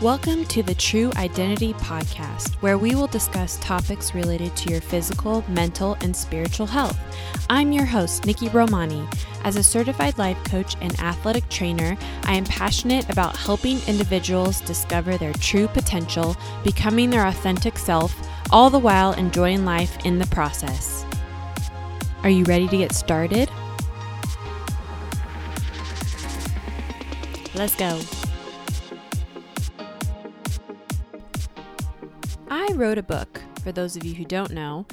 Welcome to the True Identity Podcast, where we will discuss topics related to your physical, mental, and spiritual health. I'm your host, Nikki Romani. As a certified life coach and athletic trainer, I am passionate about helping individuals discover their true potential, becoming their authentic self, all the while enjoying life in the process. Are you ready to get started? Let's go. I wrote a book, for those of you who don't know,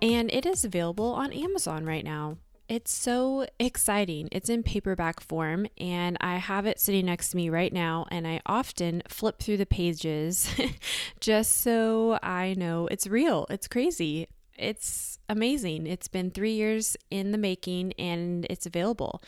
and it is available on Amazon right now. It's so exciting. It's in paperback form, and I have it sitting next to me right now. And I often flip through the pages just so I know it's real. It's crazy. It's amazing. It's been three years in the making, and it's available.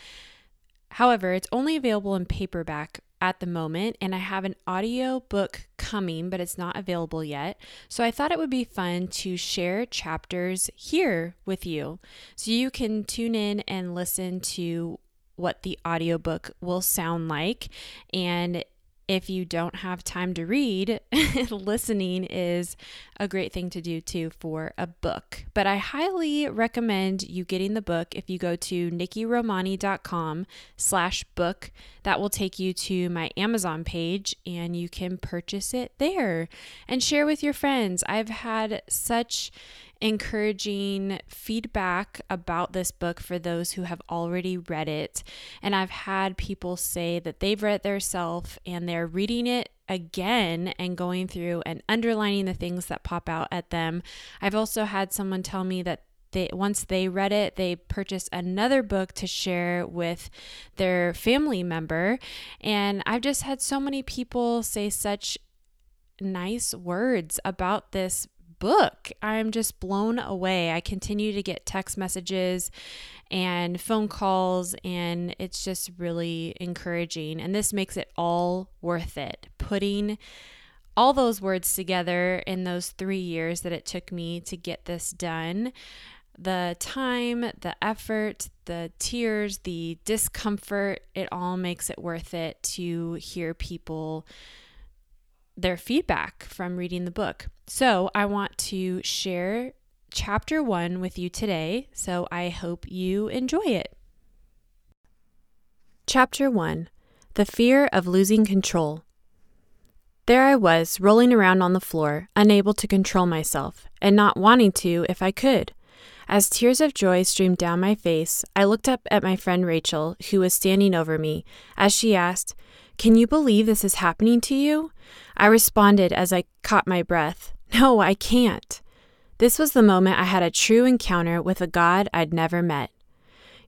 However, it's only available in paperback at the moment, and I have an audio book coming, but it's not available yet. So I thought it would be fun to share chapters here with you so you can tune in and listen to what the audiobook will sound like and if you don't have time to read, listening is a great thing to do too for a book. But I highly recommend you getting the book if you go to nikkiromani.com slash book. That will take you to my Amazon page and you can purchase it there and share with your friends. I've had such encouraging feedback about this book for those who have already read it. And I've had people say that they've read it themselves and they're reading it again and going through and underlining the things that pop out at them. I've also had someone tell me that they once they read it, they purchased another book to share with their family member. And I've just had so many people say such nice words about this book. I'm just blown away. I continue to get text messages and phone calls, and it's just really encouraging. And this makes it all worth it. Putting all those words together in those three years that it took me to get this done the time, the effort, the tears, the discomfort, it all makes it worth it to hear people their feedback from reading the book. So, I want to share chapter one with you today. So, I hope you enjoy it. Chapter one The Fear of Losing Control. There I was, rolling around on the floor, unable to control myself, and not wanting to if I could. As tears of joy streamed down my face, I looked up at my friend Rachel, who was standing over me, as she asked, Can you believe this is happening to you? I responded as I caught my breath, No, I can't. This was the moment I had a true encounter with a God I'd never met.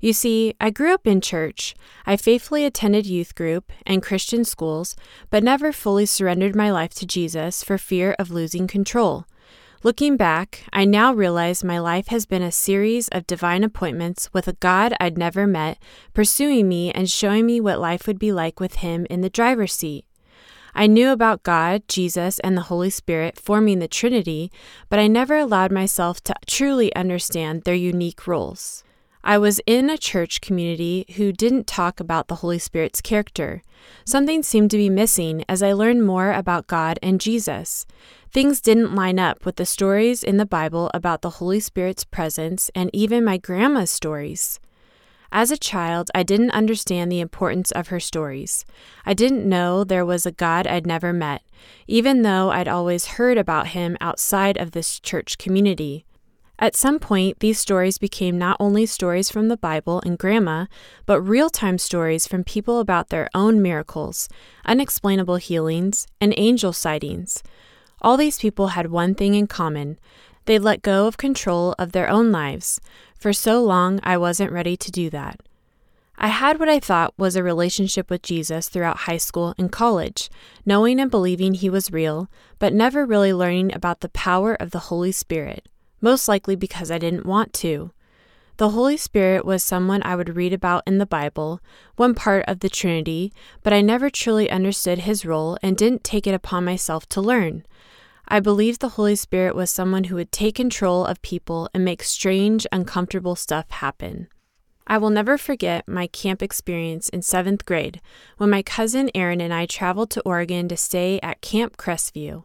You see, I grew up in church. I faithfully attended youth group and Christian schools, but never fully surrendered my life to Jesus for fear of losing control. Looking back, I now realize my life has been a series of divine appointments with a God I'd never met, pursuing me and showing me what life would be like with Him in the driver's seat. I knew about God, Jesus, and the Holy Spirit forming the Trinity, but I never allowed myself to truly understand their unique roles. I was in a church community who didn't talk about the Holy Spirit's character. Something seemed to be missing as I learned more about God and Jesus. Things didn't line up with the stories in the Bible about the Holy Spirit's presence and even my grandma's stories. As a child, I didn't understand the importance of her stories. I didn't know there was a God I'd never met, even though I'd always heard about him outside of this church community. At some point, these stories became not only stories from the Bible and Grandma, but real time stories from people about their own miracles, unexplainable healings, and angel sightings. All these people had one thing in common they let go of control of their own lives. For so long, I wasn't ready to do that. I had what I thought was a relationship with Jesus throughout high school and college, knowing and believing he was real, but never really learning about the power of the Holy Spirit, most likely because I didn't want to. The Holy Spirit was someone I would read about in the Bible, one part of the Trinity, but I never truly understood his role and didn't take it upon myself to learn. I believed the Holy Spirit was someone who would take control of people and make strange, uncomfortable stuff happen. I will never forget my camp experience in seventh grade when my cousin Aaron and I traveled to Oregon to stay at Camp Crestview.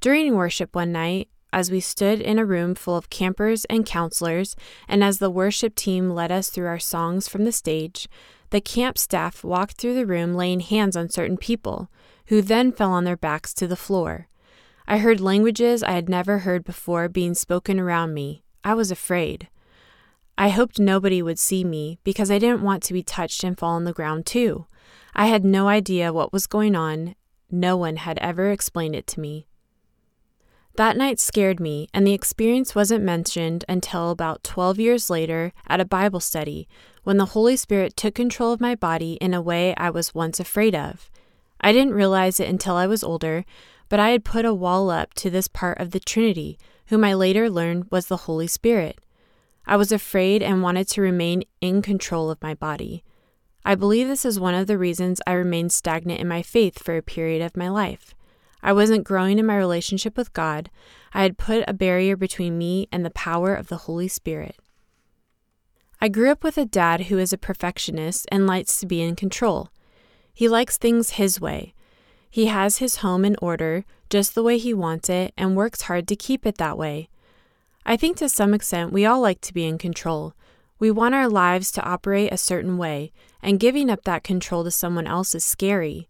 During worship one night, as we stood in a room full of campers and counselors, and as the worship team led us through our songs from the stage, the camp staff walked through the room laying hands on certain people, who then fell on their backs to the floor. I heard languages I had never heard before being spoken around me. I was afraid. I hoped nobody would see me because I didn't want to be touched and fall on the ground too. I had no idea what was going on. No one had ever explained it to me. That night scared me, and the experience wasn't mentioned until about 12 years later at a Bible study when the Holy Spirit took control of my body in a way I was once afraid of. I didn't realize it until I was older, but I had put a wall up to this part of the Trinity, whom I later learned was the Holy Spirit. I was afraid and wanted to remain in control of my body. I believe this is one of the reasons I remained stagnant in my faith for a period of my life. I wasn't growing in my relationship with God. I had put a barrier between me and the power of the Holy Spirit. I grew up with a dad who is a perfectionist and likes to be in control. He likes things his way. He has his home in order, just the way he wants it, and works hard to keep it that way. I think to some extent we all like to be in control. We want our lives to operate a certain way, and giving up that control to someone else is scary.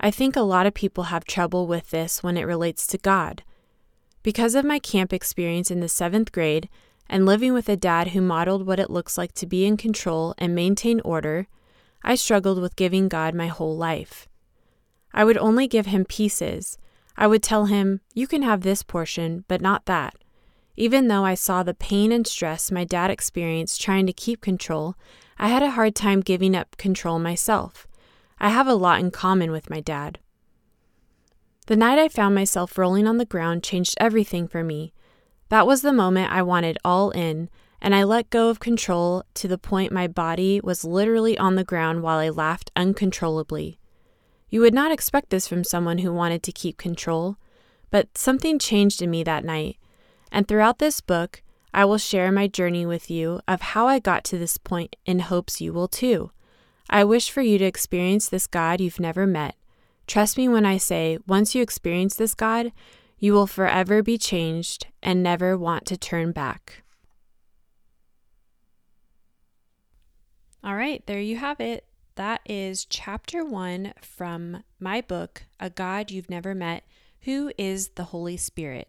I think a lot of people have trouble with this when it relates to God. Because of my camp experience in the seventh grade and living with a dad who modeled what it looks like to be in control and maintain order, I struggled with giving God my whole life. I would only give him pieces. I would tell him, You can have this portion, but not that. Even though I saw the pain and stress my dad experienced trying to keep control, I had a hard time giving up control myself. I have a lot in common with my dad. The night I found myself rolling on the ground changed everything for me. That was the moment I wanted all in, and I let go of control to the point my body was literally on the ground while I laughed uncontrollably. You would not expect this from someone who wanted to keep control, but something changed in me that night. And throughout this book, I will share my journey with you of how I got to this point in hopes you will too. I wish for you to experience this God you've never met. Trust me when I say, once you experience this God, you will forever be changed and never want to turn back. All right, there you have it. That is chapter one from my book, A God You've Never Met Who is the Holy Spirit?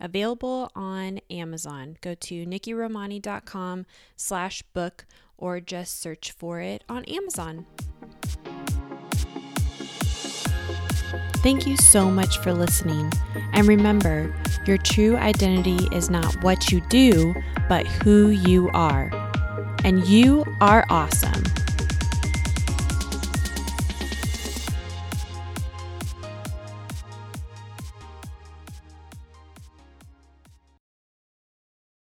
Available on Amazon. Go to nikkiromani.com slash book or just search for it on Amazon. Thank you so much for listening. And remember, your true identity is not what you do, but who you are. And you are awesome.